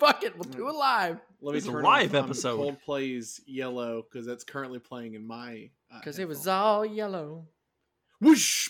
Fuck it, we'll do it live. Let me It's a turn live off, um, episode. Coldplay's "Yellow" because that's currently playing in my. Because it was all yellow. Whoosh!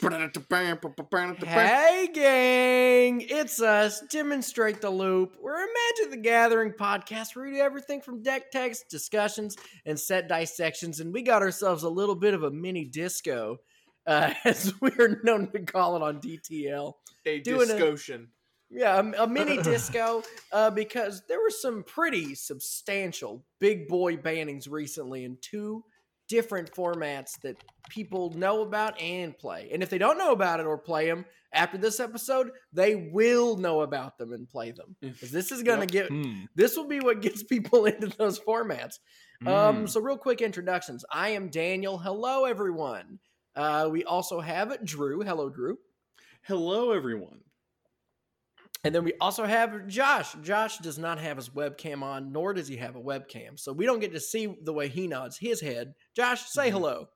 Hey, gang! It's us, Demonstrate the Loop. We're a Magic the Gathering podcast where we do everything from deck techs, discussions, and set dissections. And we got ourselves a little bit of a mini disco, uh, as we're known to call it on DTL. a doing a- discussion. Yeah, a, a mini disco, uh, because there were some pretty substantial big boy bannings recently in two different formats that people know about and play. And if they don't know about it or play them after this episode, they will know about them and play them. 'Cause this is going to get Hmm. this will be what gets people into those formats. Um, Hmm. so real quick introductions. I am Daniel. Hello, everyone. Uh, we also have Drew. Hello, Drew. Hello, everyone. And then we also have Josh. Josh does not have his webcam on, nor does he have a webcam. So we don't get to see the way he nods his head. Josh, say Mhm. hello.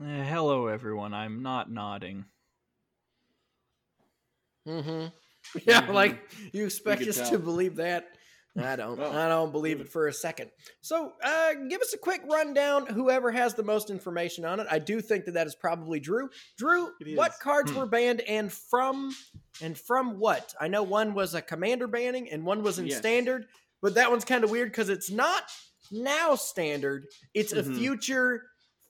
Eh, hello, everyone. I'm not nodding. Mm-hmm. Yeah, Mhm. like you expect could us tell. to believe that. I don't. Well, I don't believe it for a second. So, uh, give us a quick rundown. Whoever has the most information on it, I do think that that is probably Drew. Drew, what cards Hmm. were banned and from, and from what? I know one was a commander banning and one was in Yes. standard, but that one's kind of weird because it's not now standard. It's a Mhm. future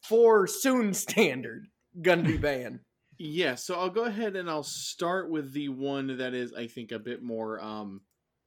for soon standard gonna be banned. Yeah, so I'll go ahead and I'll start with the one that is, I think, a bit more um,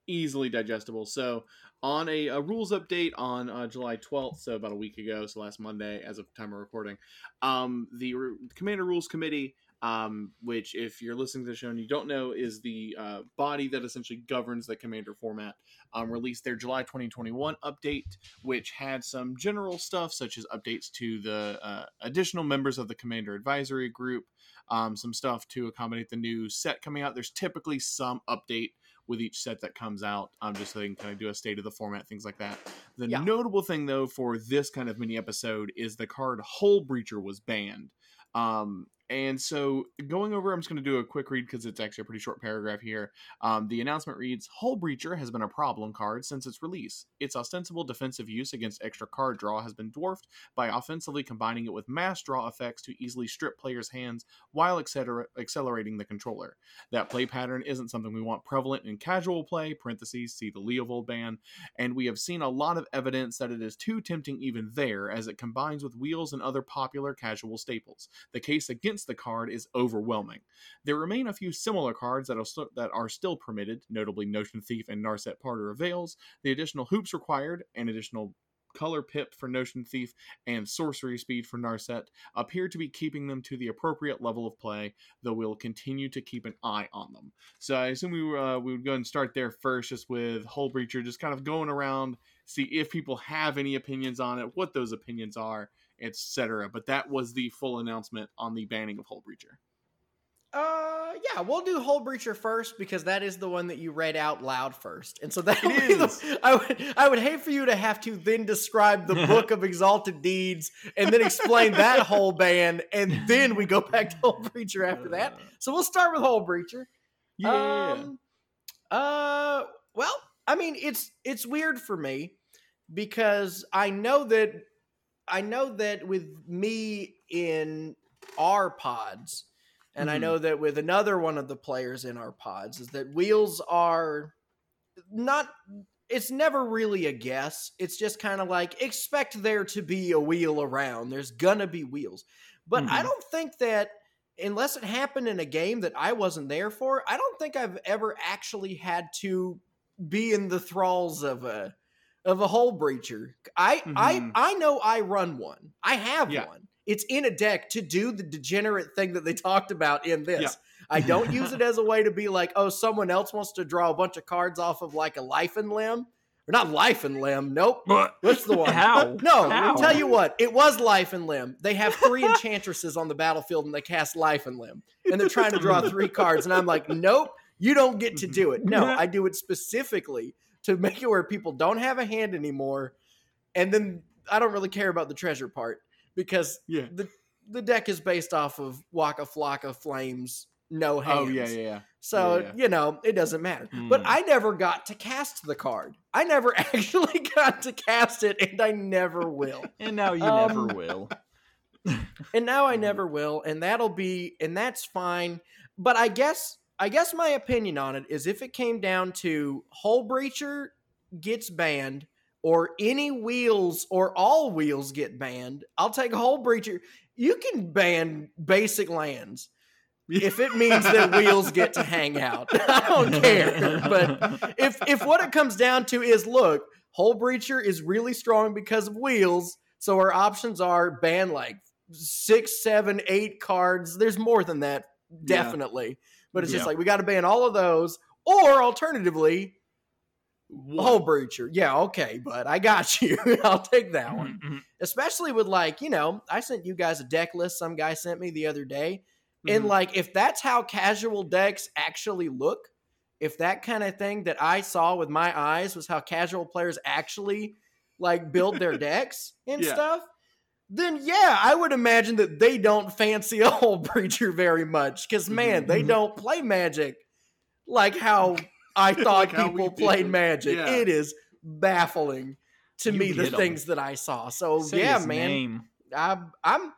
easily digestible. So, on a, a rules update on uh, July 12th, so about a week ago, so last Monday, as of time of recording, um, the Ru- Commander Rules Committee, um, which, if you're listening to the show and you don't know, is the uh, body that essentially governs the Commander format, um, released their July 2021 update, which had some general stuff such as updates to the uh, additional members of the Commander Advisory Group um, some stuff to accommodate the new set coming out. There's typically some update with each set that comes out, um, just so they can kind of do a state of the format, things like that. The Yeah. notable thing, though, for this kind of mini episode is the card Hull Breacher was banned. Um, and so going over, I'm just going to do a quick read because it's actually a pretty short paragraph here. Um, the announcement reads Hull Breacher has been a problem card since its release. Its ostensible defensive use against extra card draw has been dwarfed by offensively combining it with mass draw effects to easily strip players' hands while acceler- accelerating the controller. That play pattern isn't something we want prevalent in casual play, parentheses, see the Leovold ban, and we have seen a lot of evidence that it is too tempting even there as it combines with wheels and other popular casual staples. The case against the card is overwhelming. There remain a few similar cards that are, st- that are still permitted, notably Notion Thief and Narset Parter of Veils. The additional hoops required, and additional color pip for Notion Thief, and sorcery speed for Narset appear to be keeping them to the appropriate level of play, though we'll continue to keep an eye on them. So I assume we, uh, we would go and start there first, just with Hull Breacher, just kind of going around, see if people have any opinions on it, what those opinions are, etc. But that was the full announcement on the banning of Hull Breacher. Uh, yeah, we'll do Hull Breacher first because that is the one that you read out loud first, and so that the- I would I would hate for you to have to then describe the Book of Exalted Deeds and then explain that whole ban, and then we go back to Hull Breacher after that. So we'll start with Hull Breacher. Yeah. Um, uh, well, I mean, it's it's weird for me because I know that I know that with me in our pods, and I Mhm. know that with another one of the players in our pods, is that wheels are not. It's never really a guess. It's just kind of like expect there to be a wheel around. There's gonna be wheels, but I Mhm. don't think that unless it happened in a game that I wasn't there for, I don't think I've ever actually had to be in the thralls of a of a Hull Breacher. I Mhm. I I know I run one. I have Yeah. one. It's in a deck to do the degenerate thing that they talked about in this. Yeah. I don't use it as a way to be like, oh, someone else wants to draw a bunch of cards off of like a life and limb. Or not life and limb. Nope. What's the one? How? No, How? Tell you what. It was life and limb. They have three enchantresses on the battlefield and they cast life and limb. And they're trying to draw three cards. And I'm like, nope, you don't get to do it. No, I do it specifically to make it where people don't have a hand anymore. And then I don't really care about the treasure part because Yeah. the the deck is based off of Waka Flocka Flames no hands. Oh yeah, yeah, yeah. So Yeah, yeah. you know it doesn't matter. But Hmm. I never got to cast the card. I never actually got to cast it, and I never will. And now you Um, never will. and now I Mhm. never will, and that'll be, and that's fine. But I guess, I guess my opinion on it is if it came down to Hull Breacher gets banned, or any wheels or all wheels get banned, I'll take Hull Breacher. You can ban basic lands if it means that wheels get to hang out. I don't care, but if if what it comes down to is look, Hull Breacher is really strong because of wheels, so our options are ban like six, seven, eight cards. There's more than that, Yeah. But it's Yeah. just like we got to ban all of those, or alternatively. Hull Breacher. Yeah, okay, but I got you. I'll take that one. Mhm. Especially with like, you know, I sent you guys a deck list some guy sent me the other day. And Mhm. like, if that's how casual decks actually look, if that kind of thing that I saw with my eyes was how casual players actually like build their decks and Yeah. stuff, then yeah, I would imagine that they don't fancy a Hull Breacher very much. Cause man, they Mhm. don't play magic like how I thought Like people do. played magic. Yeah. It is baffling to You me the hit 'em. things that I saw. So Say yeah, his man. name. I'm I'm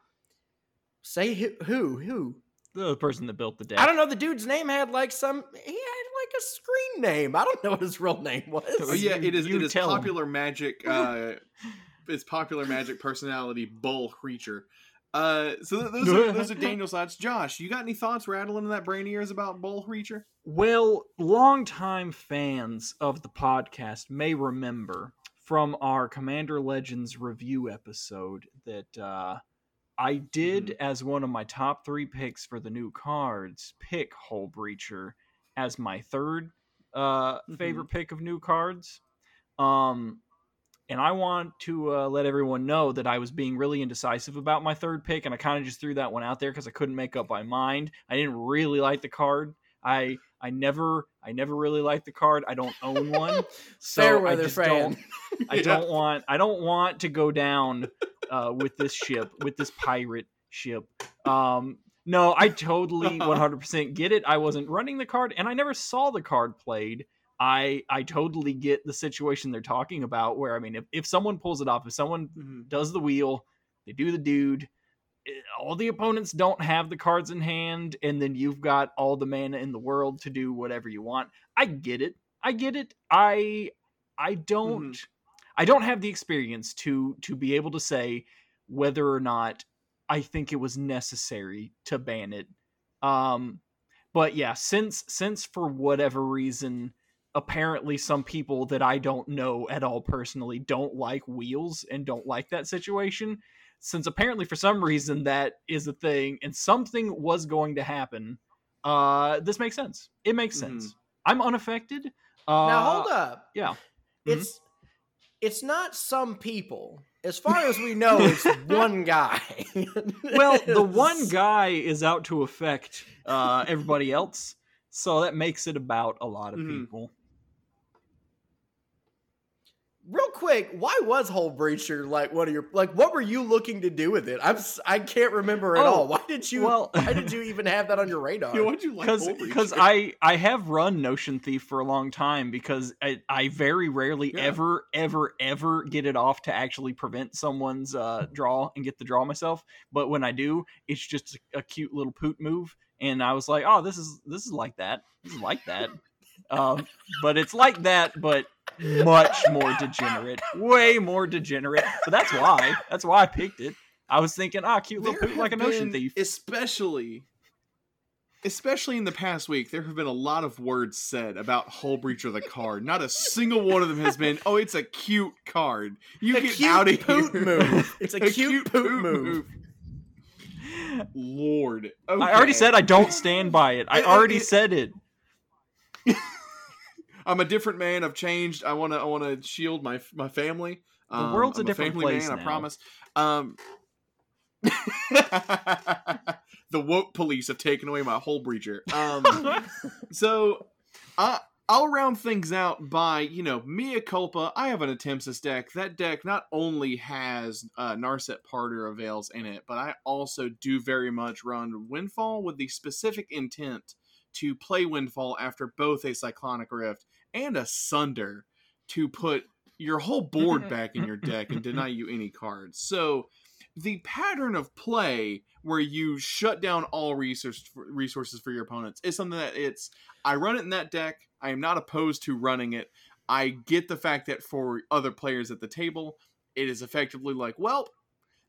say who who who The person that built the deck. I don't know. The dude's name had like some. He had like a screen name. I don't know what his real name was. Oh yeah, it is. You It is tell 'em. popular magic. Uh, it's popular magic personality Bull Creature. Uh, so th- those are those are Daniel's thoughts. Josh, you got any thoughts rattling in that brain of yours about Bull Creature? Well, longtime fans of the podcast may remember from our Commander Legends review episode that uh, I did, Mhm. as one of my top three picks for the new cards, pick Hull Breacher as my third uh, Mhm. favorite pick of new cards. Um, and I want to uh, let everyone know that I was being really indecisive about my third pick, and I kind of just threw that one out there because I couldn't make up my mind. I didn't really like the card. I I never I never really liked the card. I don't own one, so I Fairweather just fan. don't. I Yeah. don't want I don't want to go down uh, with this ship with this pirate ship. Um, no, I totally 100% get it. I wasn't running the card, and I never saw the card played. I I totally get the situation they're talking about. Where I mean, if if someone pulls it off, if someone Mhm. does the wheel, they do the dude. eh, All the opponents don't have the cards in hand, and then you've got all the mana in the world to do whatever you want. I get it. I get it. I I don't I don't have the experience to to be able to say whether or not I think it was necessary to ban it. Um but yeah, since since for whatever reason apparently some people that I don't know at all personally don't like wheels and don't like that situation, since apparently for some reason that is a thing and something was going to happen, uh this makes sense. It makes sense. I'm unaffected. Uh now hold up. yeah. Mhm. It's it's not some people. As far as we know, it's one guy. well, the one guy is out to affect uh, everybody else, so that makes it about a lot of Mhm. people. Real quick, why was Hull Breacher like one of your like? What were you looking to do with it? I'm s- I can't remember at Oh, all. Why did you? well- why did you even have that on your radar? Yeah, you like Because because I I have run Notion Thief for a long time because I, I very rarely Yeah. ever ever ever get it off to actually prevent someone's uh, draw and get the draw myself. But when I do, it's just a, a cute little poot move, and I was like, oh, this is this is like that. This is like that. um, but it's like that, but much more degenerate, way more degenerate. But that's why. That's why I picked it. I was thinking, ah, cute little There poot like an have Notion Thief. especially especially in the past week there have been a lot of words said about hull breacher the card not a single one of them has been oh it's a cute card you a get cute out of poot here move. It's a, cute, poot, move. lord I already said I don't stand by it. I It- it- already it- said it. i'm a different man i've changed i want to i want to shield my my family The Um, world's a I'm different family place man, now. i promise um the woke police have taken away my Hull Breacher um so I I'll round things out by, you know, mea culpa. I have an Atemsis deck. That deck not only has uh, Narset Parter of Veils in it, but I also do very much run Windfall with the specific intent to play Windfall after both a Cyclonic Rift and a Sunder to put your whole board back in your deck and deny you any cards. So the pattern of play where you shut down all resource, resources for your opponents is something that it's I run it in that deck. I am not opposed to running it. I get the fact that for other players at the table, it is effectively like, well,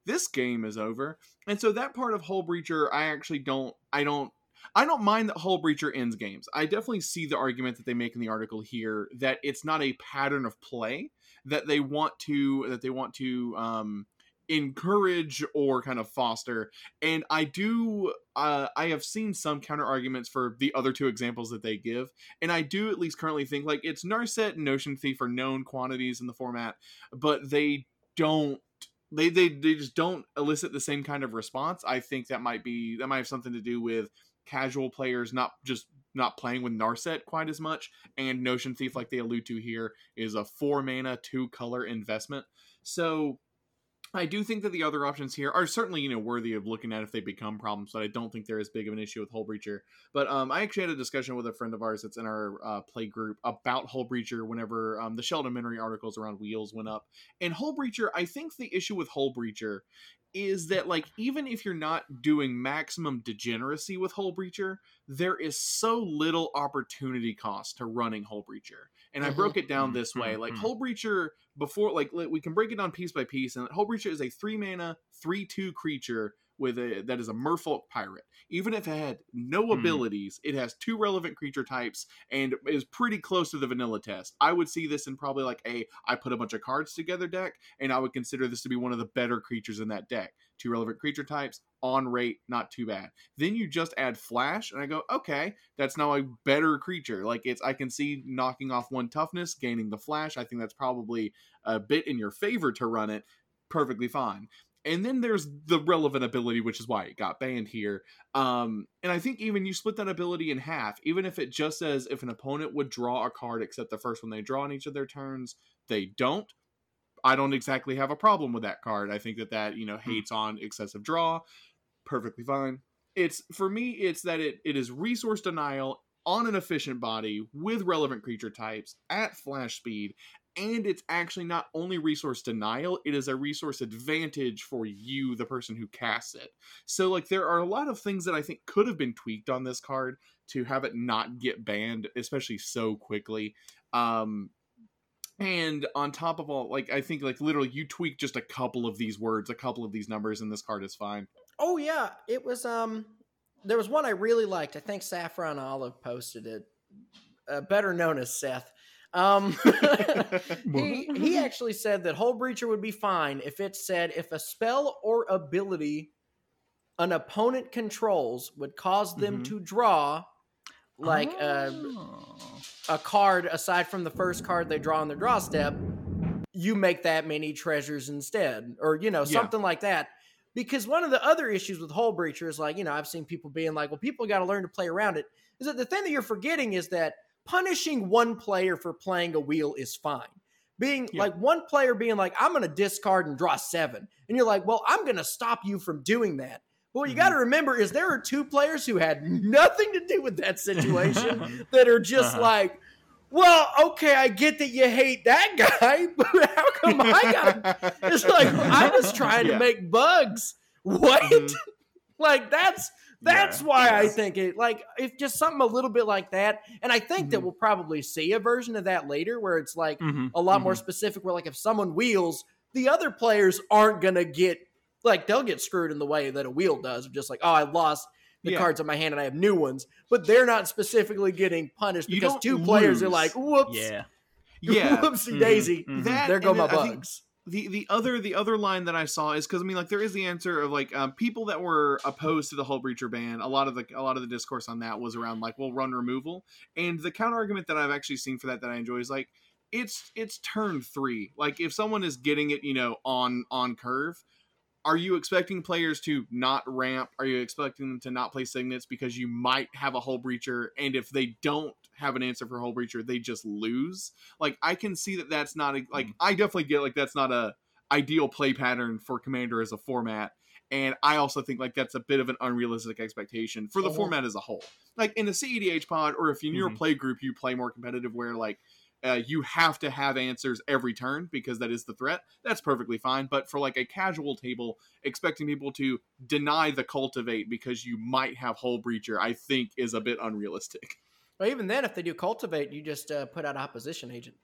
this game is over. And so that part of Hull Breacher, I actually don't I don't I don't mind that Hull Breacher ends games. I definitely see the argument that they make in the article here that it's not a pattern of play that they want to that they want to um encourage or kind of foster. And i do uh, i have seen some counter arguments for the other two examples that they give. And i do at least currently think like it's narset and notion thief are known quantities in the format but they don't they, they they just don't elicit the same kind of response. I think that might be that might have something to do with casual players not just not playing with narset quite as much and notion thief like they allude to here is a four mana two color investment so I do think that the other options here are certainly, you know, worthy of looking at if they become problems, but I don't think they're as big of an issue with Hull Breacher. But um, I actually had a discussion with a friend of ours that's in our uh, play group about Hull Breacher whenever um, the Sheldon Menery articles around Wheels went up. And Hull Breacher, I think the issue with Hull Breacher is that like even if you're not doing maximum degeneracy with Hull Breacher, there is so little opportunity cost to running Hull Breacher. And I broke it down Mhm, this way: like mhm. Hull Breacher before, like we can break it down piece by piece. And Hull Breacher is a three mana, three two creature with a that is a Merfolk pirate. Even if it had no Hmm. abilities, it has two relevant creature types and is pretty close to the vanilla test. I would see this in probably like a I put a bunch of cards together deck, and I would consider this to be one of the better creatures in that deck. Two relevant creature types on rate, not too bad. Then you just add flash, and I go, okay, that's now a better creature. Like it's I can see knocking off one toughness, gaining the flash. I think that's probably a bit in your favor to run it. Perfectly fine. And then there's the relevant ability, which is why it got banned here. Um, and I think even you split that ability in half, even if it just says if an opponent would draw a card except the first one they draw on each of their turns, they don't. I don't exactly have a problem with that card. I think that that you know hates on excessive draw. Perfectly fine. It's for me. It's that it it is resource denial on an efficient body with relevant creature types at flash speed and it's actually not only resource denial it is a resource advantage for you the person who casts it so like there are a lot of things that i think could have been tweaked on this card to have it not get banned especially so quickly um and on top of all like i think like literally you tweak just a couple of these words a couple of these numbers and this card is fine Oh yeah, it was. Um, there was one I really liked. I think Saffron Olive posted it. Uh, better known as Seth. Um, he he actually said that Hull Breacher would be fine if it said if a spell or ability an opponent controls would cause them Mhm. to draw like uh, Oh. a card aside from the first card they draw on their draw step, you make that many treasures instead, or you know Yeah. something like that. Because one of the other issues with Hull Breacher is like you know I've seen people being like, well, people got to learn to play around it. Is that the thing that you're forgetting is that punishing one player for playing a wheel is fine. Being Yeah. like one player being like, I'm going to discard and draw seven, and you're like, well, I'm going to stop you from doing that. But what you Mhm. got to remember is there are two players who had nothing to do with that situation that are just Uh-huh. like, well, okay, I get that you hate that guy, but how come I got? It's like I was trying Yeah. to make bugs. What? Mhm. like that's that's Yeah, why I think it like if just something a little bit like that. And I think that Mhm. we'll probably see a version of that later where it's like Mhm, a lot mhm. more specific. Where like if someone wheels, the other players aren't gonna get like they'll get screwed in the way that a wheel does of just like oh I lost the Yeah. cards in my hand and I have new ones, but they're not specifically getting punished You because two players are like whoops, Yeah. yeah whoopsie Mhm, daisy, mhm. that there go my then I think bugs. The the other the other line that I saw is because I mean like there is the answer of like um, people that were opposed to the Hull Breacher ban. A lot of the a lot of the discourse on that was around like well run removal, and the counter argument that I've actually seen for that that I enjoy is like it's it's turn three. Like if someone is getting it you know on on curve. Are you expecting players to not ramp? Are you expecting them to not play signets because you might have a hull breacher? And if they don't have an answer for Hull Breacher, they just lose. Like I can see that that's not a, Hmm. like I definitely get like that's not a ideal play pattern for Commander as a format. And I also think like that's a bit of an unrealistic expectation for the Uh-huh. format as a whole. Like in a CEDH pod, or if you're in your Mhm. play group you play more competitive, where like uh, you have to have answers every turn because that is the threat. That's perfectly fine. But for like a casual table, expecting people to deny the cultivate because you might have Hull Breacher, I think is a bit unrealistic. Well, even then, if they do cultivate, you just uh, put out opposition agent.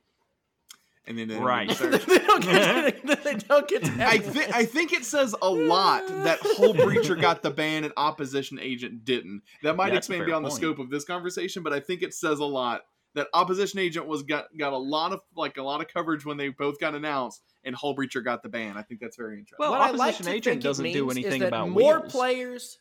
And then they don't Right. get they don't get. they don't get. To I have think. I think it says a lot that Hull Breacher got the ban and Opposition Agent didn't. That might That's expand fair beyond the scope of this conversation, but I think it says a lot that Opposition Agent was got got a lot of like a lot of coverage when they both got announced, and Hull Breacher got the ban. I think that's very interesting. Well, what I like opposition to agent think doesn't do means is anything that about more wheels. players.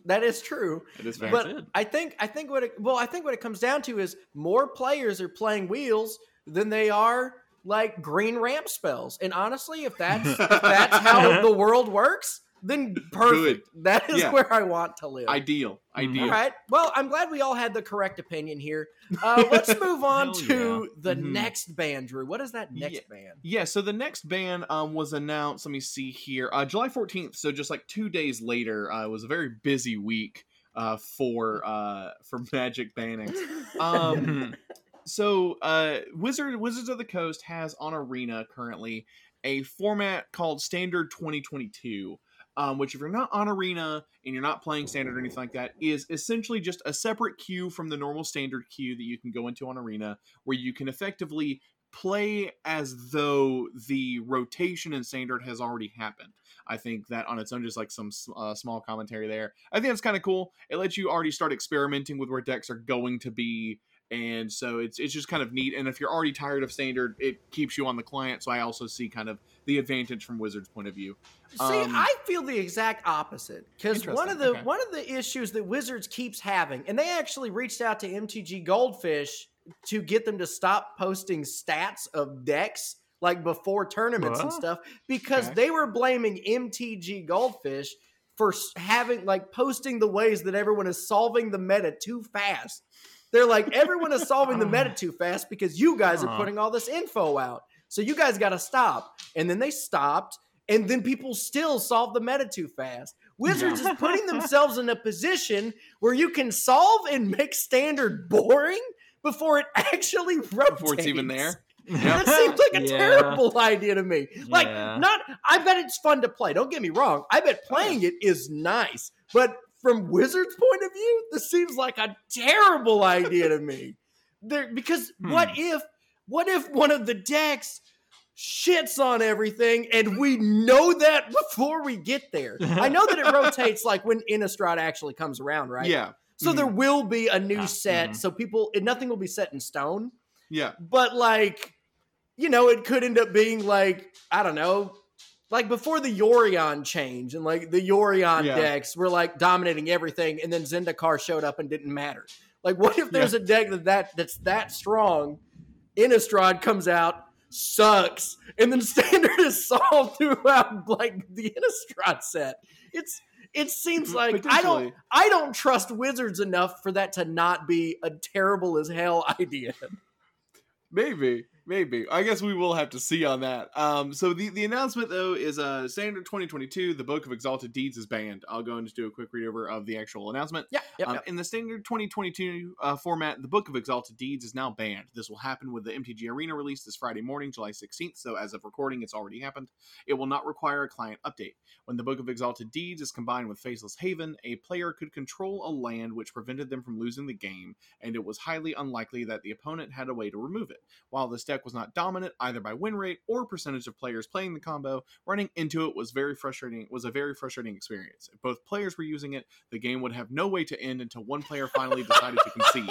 that is true, it is very but it. I think I think what it, well I think what it comes down to is more players are playing wheels than they are like green ramp spells. And honestly, if that's if that's how the world works, then perfect. That is Yeah. where I want to live. ideal. Mhm. Ideal. All right. Well, I'm glad we all had the correct opinion here. Uh, let's move on Hell to the Mhm. next band, Drew. What is that next band? Yeah, so the next band um, was announced. Let me see here, uh, July fourteenth. So just like two days later, uh, it was a very busy week uh, for uh, for Magic banning. Um, so uh, Wizard Wizards of the Coast has on Arena currently a format called Standard 2022. Um, which, if you're not on Arena and you're not playing Standard or anything like that, is essentially just a separate queue from the normal Standard queue that you can go into on Arena, where you can effectively play as though the rotation in Standard has already happened. I think that on its own, just like some uh, small commentary there. I think that's kind of cool. It lets you already start experimenting with where decks are going to be and so it's it's just kind of neat. And if you're already tired of standard, it keeps you on the client. So I also see kind of the advantage from Wizards' point of view. See, Um, I feel the exact opposite because one of the okay. one of the issues that Wizards keeps having, and they actually reached out to MTG Goldfish to get them to stop posting stats of decks like before tournaments and Huh? stuff because Okay. they were blaming MTG Goldfish for having like posting the ways that everyone is solving the meta too fast. They're like everyone is solving the meta too fast because you guys are uh-huh. putting all this info out. So you guys got to stop. And then they stopped and then people still solve the meta too fast. Wizards is putting themselves in a position where you can solve and make standard boring before it actually rotates. Before it's even there. That seems like a Yeah. terrible idea to me. Like, Yeah. not. I bet it's fun to play. Don't get me wrong. I bet playing it is nice, but from Wizards' point of view, this seems like a terrible idea to me. There, because Hmm. what if, what if one of the decks shits on everything, and we know that before we get there? I know that it rotates like when Innistrad actually comes around, right? Yeah, So Mhm. there will be a new Yeah. set, Mhm. so people, nothing will be set in stone yeah, but like you know it could end up being like i don't know like before the yorion change and like the yorion Yeah. decks were like dominating everything and then zendikar showed up and didn't matter. Like what if there's a deck that, that that's that strong innistrad comes out sucks and then standard is solved throughout like the innistrad set? It's it seems like i don't i don't trust wizards enough for that to not be a terrible as hell idea. Maybe, maybe. I guess we will have to see on that. Um, so the, the announcement though is uh standard 2022. The Book of Exalted Deeds is banned. I'll go and just do a quick read over of the actual announcement. yeah yep, Um, yep. In the standard 2022 uh, format, the Book of Exalted Deeds is now banned. This will happen with the MTG Arena release this Friday morning, July 16th. So, as of recording, it's already happened. It will not require a client update. When the Book of Exalted Deeds is combined with Faceless Haven, a player could control a land which prevented them from losing the game, and it was highly unlikely that the opponent had a way to remove it. While this deck was not dominant either by win rate or percentage of players playing the combo, running into it was very frustrating. It was a very frustrating experience. If both players were using it, the game would have no way to end until one player finally decided to concede.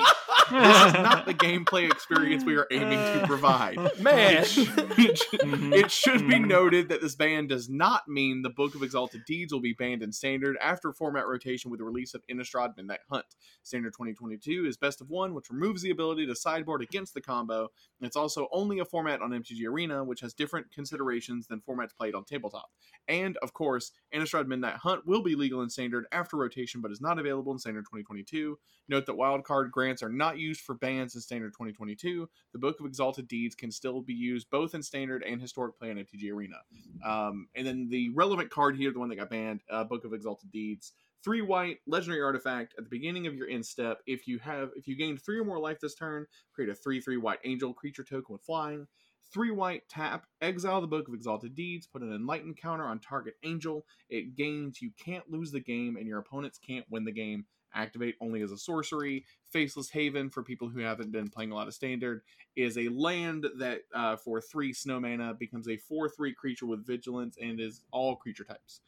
This is not the gameplay experience we are aiming to provide. man It sh- it sh- Mhm. it should be Mhm. noted that this ban does not mean the Book of Exalted Deeds will be banned in Standard after format rotation with the release of Innistrad Midnight Hunt. Standard 2022 is best of one, which removes the ability to sideboard against the combo. It's also only a format on MTG Arena, which has different considerations than formats played on tabletop. And of course, Innistrad Midnight Hunt will be legal in Standard after rotation, but is not available in Standard 2022. Note that wildcard grants are not used for bans in Standard 2022. The Book of Exalted Deeds can still be used both in Standard and Historic play on MTG Arena. Um, and then the relevant card here, the one that got banned, uh, Book of Exalted Deeds three white legendary artifact at the beginning of your end step. If you have if you gain three or more life this turn create a three three white angel creature token with flying. Three white tap exile the book of exalted deeds put an enlightened counter on target angel. It gains you can't lose the game and your opponents can't win the game. Activate only as a sorcery. Faceless haven for people who haven't been playing a lot of standard is a land that uh, for three snow mana becomes a 4-3 creature with vigilance and is all creature types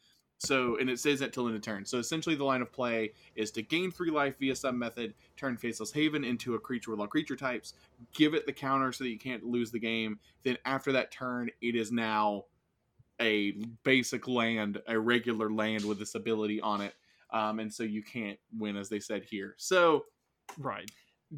so, and it says that till end of turn. So, essentially, the line of play is to gain three life via some method, turn Faceless Haven into a creature with all creature types, give it the counter so that you can't lose the game. Then, after that turn, it is now a basic land, a regular land with this ability on it. Um, and so you can't win, as they said here. So, right.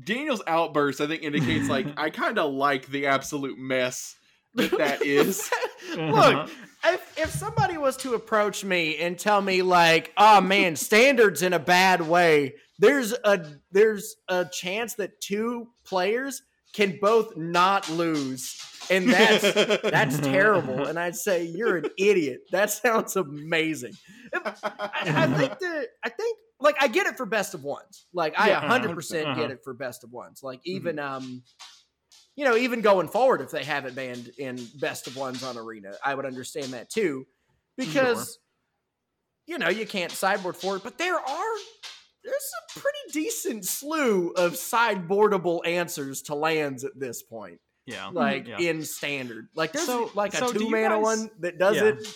Daniel's outburst, I think, indicates like I kind of like the absolute mess that that is. Look, if if somebody was to approach me and tell me like, "Oh man, standards in a bad way," there's a there's a chance that two players can both not lose, and that's that's terrible. And I'd say you're an idiot. That sounds amazing. I, I think the I think like I get it for best of ones. Like I Yeah, 100 percent uh-huh. get it for best of ones. Like even um you know, even going forward, if they have it banned in best of ones on Arena, I would understand that too, because you know you can't sideboard for it. But there are there's a pretty decent slew of sideboardable answers to lands at this point, Yeah. Mm-hmm. like yeah. in standard. Like there's So- like a so two mana guys- one that does Yeah. it.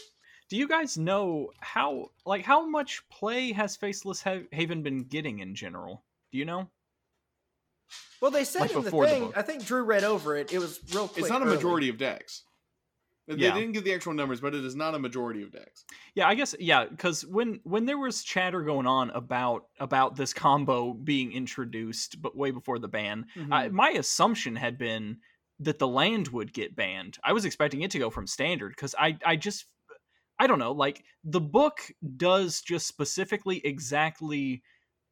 Do you guys know how like how much play has Faceless Haven been getting in general? Do you know? Well, they said Like in the before the thing. I think Drew read over it. It was real quick. it's not a early. majority of decks. They Yeah. didn't give the actual numbers, but it is not a majority of decks. Yeah, I guess yeah, because when when there was chatter going on about about this combo being introduced, but way before the ban, Mm-hmm. I, my assumption had been that the land would get banned. I was expecting it to go from standard because I I just I don't know like the book does just specifically exactly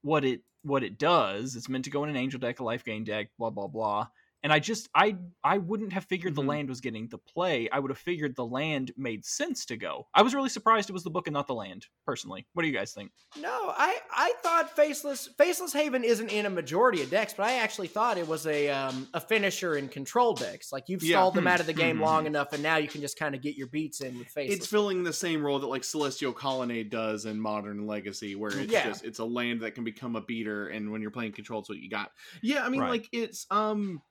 what it what it does. It's meant to go in an angel deck, a life gain deck, blah blah blah. And I just I I wouldn't have figured Mhm. the land was getting the play. I would have figured the land made sense to go. I was really surprised it was the book and not the land. Personally, what do you guys think? No, I I thought faceless faceless haven isn't in a majority of decks, but I actually thought it was a um, a finisher in control decks. Like you've Yeah. stalled them out of the game Mhm. long enough, and now you can just kind of get your beats in with faceless. It's filling the same role that like Celestial Colonnade does in Modern Legacy, where it's Yeah. just it's a land that can become a beater, and when you're playing control, it's what you got. Yeah, I mean, Right. like it's um,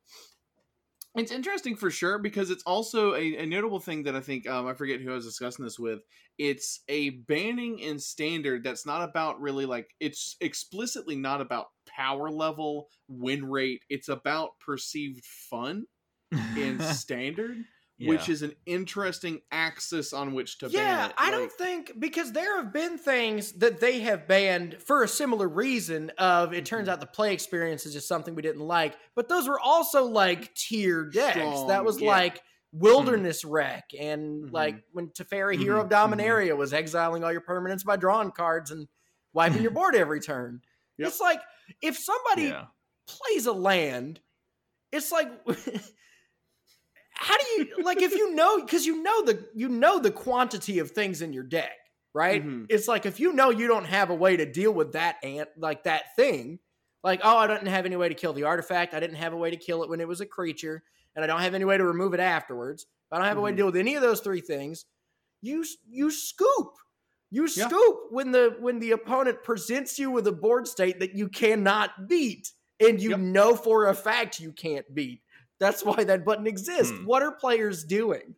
it's interesting for sure because it's also a, a notable thing that I think um, I forget who I was discussing this with. It's a banning in standard that's not about really like it's explicitly not about power level, win rate. It's about perceived fun in standard. Which is an interesting axis on which to ban yeah, it. I don't think because there have been things that they have banned for a similar reason. Of it Mm-hmm. turns out the play experience is just something we didn't like, but those were also like tier decks. Strong, that was yeah. like Wilderness Rec and Mhm. like when Teferi Hero of Dominaria was exiling all your permanents by drawing cards and wiping your board every turn. Yep. It's like if somebody yeah. plays a land, it's like how do you like if you know because you know the you know the quantity of things in your deck, right? Mhm. It's like if you know you don't have a way to deal with that ant like that thing, like oh I didn't have any way to kill the artifact, I didn't have a way to kill it when it was a creature, and I don't have any way to remove it afterwards. I don't have a way to Mhm. deal with any of those three things. You you scoop. You Yeah. scoop when the when the opponent presents you with a board state that you cannot beat and you Yep. know for a fact you can't beat. That's why that button exists. Hmm. What are players doing?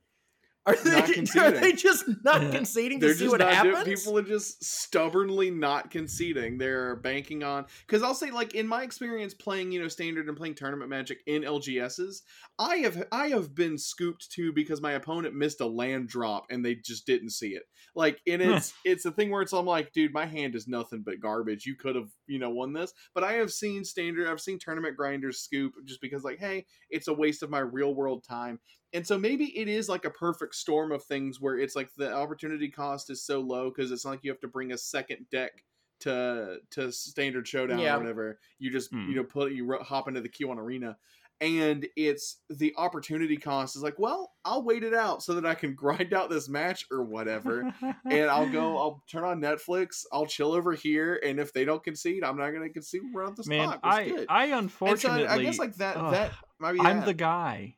Are they, are they just not conceding to They're see just what not do- people are just stubbornly not conceding. They're banking on because I'll say like in my experience playing you know standard and playing tournament magic in LGSs, I have I have been scooped too because my opponent missed a land drop and they just didn't see it. Like and it's it's a thing where it's I'm like, dude, my hand is nothing but garbage. You could have you know won this, but I have seen standard, I've seen tournament grinders scoop just because like, hey, it's a waste of my real world time. And so maybe it is like a perfect storm of things where it's like the opportunity cost is so low because it's not like you have to bring a second deck to to standard showdown Yeah. or whatever. You just Hmm. you know put you hop into the queue on arena, and it's the opportunity cost is like, well, I'll wait it out so that I can grind out this match or whatever. and I'll go, I'll turn on Netflix, I'll chill over here, and if they don't concede, I'm not gonna concede. We're on the Man, spot. I good. I And so unfortunately I, I guess like that ugh, that might be I'm that. the guy.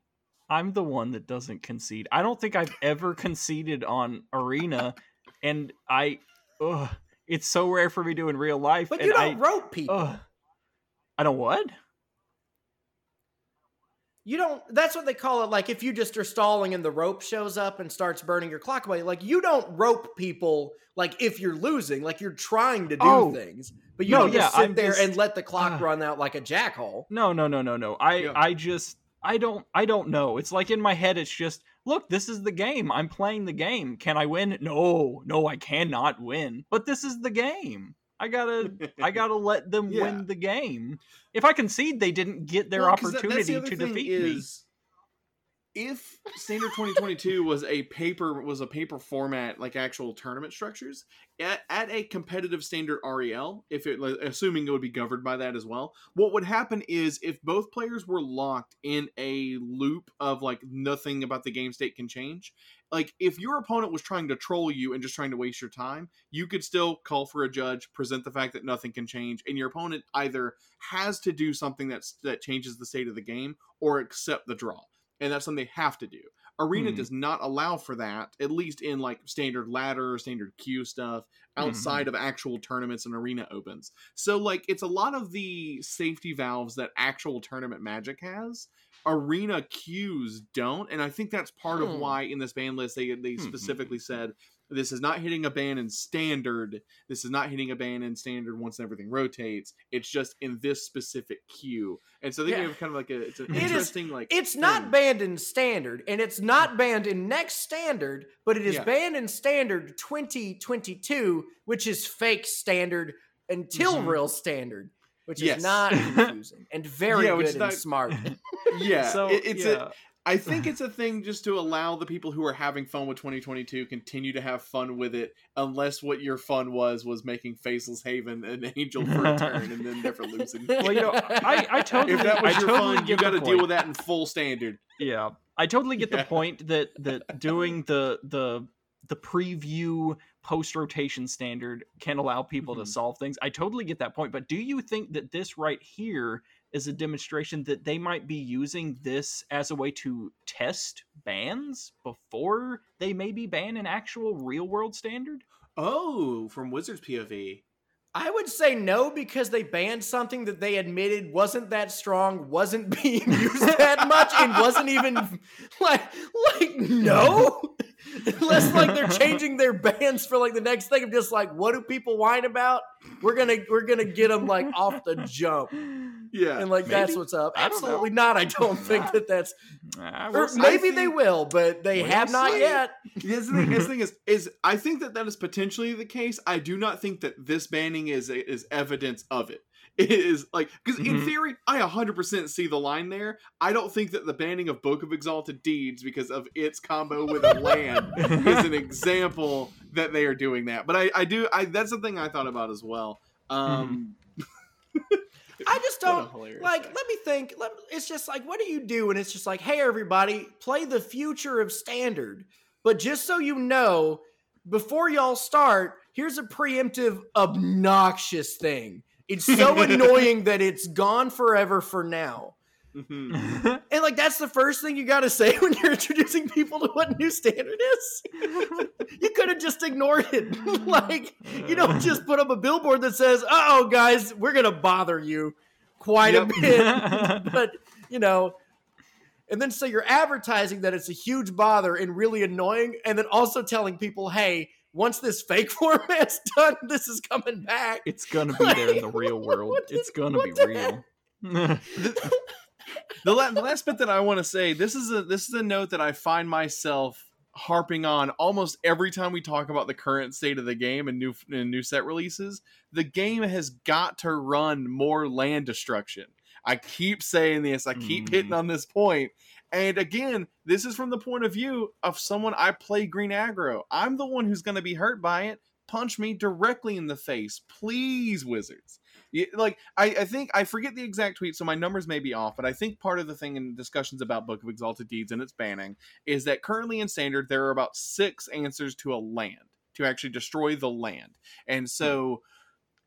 I'm the one that doesn't concede. I don't think I've ever conceded on arena, and I, ugh, it's so rare for me to in real life. but you don't I, rope people. ugh, I don't what? You don't. That's what they call it. Like if you just are stalling and the rope shows up and starts burning your clock away. Like you don't rope people. Like if you're losing, like you're trying to do Oh. things, but you No, don't just yeah, sit I'm there just- and let the clock Ugh. run out like a jackhole. No, no, no, no, no. I Yeah. I just I don't I don't know. It's like in my head it's just look, this is the game. I'm playing the game. Can I win? No, no, I cannot win. But this is the game. I gotta I gotta let them Yeah. win the game. If I concede they didn't get their Well, that- the opportunity to defeat me. is, If standard 2022 was a paper was a paper format like actual tournament structures at, at a competitive standard REL, if it assuming it would be governed by that as well, what would happen is if both players were locked in a loop of like nothing about the game state can change, like if your opponent was trying to troll you and just trying to waste your time, you could still call for a judge, present the fact that nothing can change, and your opponent either has to do something that's that changes the state of the game or accept the draw. And that's something they have to do. Arena Hmm. does not allow for that, at least in like standard ladder, standard queue stuff, outside of actual tournaments and arena opens. So like it's a lot of the safety valves that actual tournament magic has. Arena queues don't, and I think that's part of Hmm. why in this ban list they they Hmm. specifically said this is not hitting a ban in standard. This is not hitting a ban in standard once everything rotates. It's just in this specific queue, and so they Yeah. have kind of like a it's an It is- interesting like It's not thing. banned in standard, and it's not banned in next standard, but it is Yeah. banned in standard 2022, which is fake standard until Mhm. real standard, which Yes. is not confusing and very Yeah, good and not- smart. yeah. so it- it's yeah. I think it's a thing just to allow the people who are having fun with 2022 continue to have fun with it, unless what your fun was was making Faceless Haven an angel for a turn and then never losing. Well, you know, I- I totally- if that was I your totally fun, you got to deal with that in full standard. Yeah, I totally get Yeah. the point that that doing the the the preview post rotation standard can allow people Mhm. to solve things. I totally get that point, but do you think that this right here is a demonstration that they might be using this as a way to test bans before they maybe ban an actual real world standard? Oh, from Wizards POV. I would say no because they banned something that they admitted wasn't that strong, wasn't being used that much, and wasn't even like like no. Unless like they're changing their bans for like the next thing of just like what do people whine about? We're gonna we're gonna get them like off the jump, Yeah, and like that's what's up. I. Absolutely not. I don't think that that's I or maybe they will, but they We'll have not yet. This thing. the thing is, is I think that that is potentially the case. I do not think that this banning is is evidence of it. It is like because in Mhm. theory, I 100% see the line there. I don't think that the banning of Book of Exalted Deeds because of its combo with a land is an example that they are doing that. But I, I do, I that's the thing I thought about as well. Um, I just don't like. fact. Let me think. Let, it's just like, what do you do? And it's just like, hey, everybody, play the future of standard. But just so you know, before y'all start, here's a preemptive, obnoxious thing. It's so annoying that it's gone forever for now. Mhm. And like that's the first thing you got to say when you're introducing people to what new standard is. you could have just ignored it. like you don't just put up a billboard that says, uh "Oh, guys, we're gonna bother you quite Yep. a bit." but you know, And then so you're advertising that it's a huge bother and really annoying, and then also telling people, hey, once this fake format's done, this is coming back. It's gonna be there in the real world. the- it's gonna be real. the, the, la- the last bit that I want to say this is a this is a note that I find myself harping on almost every time we talk about the current state of the game and new and new set releases. The game has got to run more land destruction. I keep saying this. I keep Mm. hitting on this point. And again, this is from the point of view of someone I play green aggro. I'm the one who's going to be hurt by it. Punch me directly in the face, please, Wizards. Like I, I think I forget the exact tweet, so my numbers may be off, but I think part of the thing in discussions about Book of Exalted Deeds and its banning is that currently in standard there are about six answers to a land to actually destroy the land, and so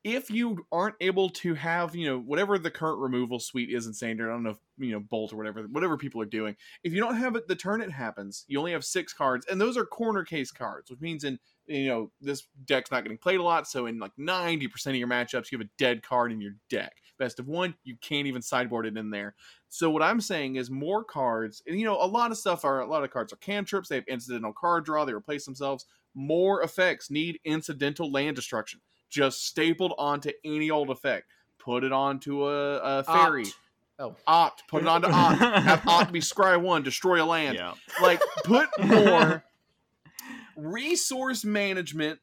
if you aren't able to have you know whatever the current removal suite is in standard, I don't know if you know bolt or whatever whatever people are doing, if you don't have it the turn it happens, you only have six cards, and those are corner case cards, which means in you know this deck's not getting played a lot so in like 90% of your matchups you have a dead card in your deck. Best of one you can't even sideboard it in there. So what i'm saying is more cards and you know a lot of stuff are a lot of cards are cantrips they have incidental card draw they replace themselves. More effects need incidental land destruction just stapled onto any old effect put it onto a, a fairy Opt. Oh. opt put it onto opt have opt be scry one destroy a land yeah. like put more resource management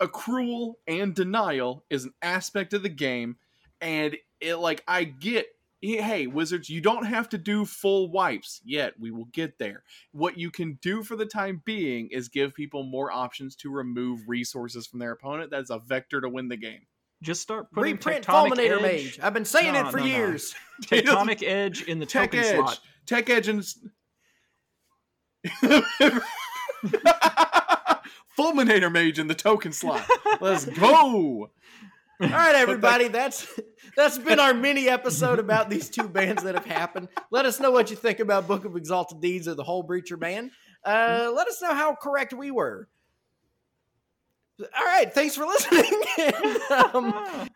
accrual and denial is an aspect of the game and it like i get hey wizards you don't have to do full wipes yet we will get there what you can do for the time being is give people more options to remove resources from their opponent that's a vector to win the game Just start putting Reprint Fulminator edge, Mage. I've been saying No, it for no, no. years. tectonic edge in the tech token edge slot. tech edge and fulminator mage in the token slot let's go All right, everybody, that's that's been our mini episode about these two bands that have happened. Let us know what you think about Book of Exalted Deeds or the Hull Breacher band. Uh, let us know how correct we were. All right, thanks for listening. And, um,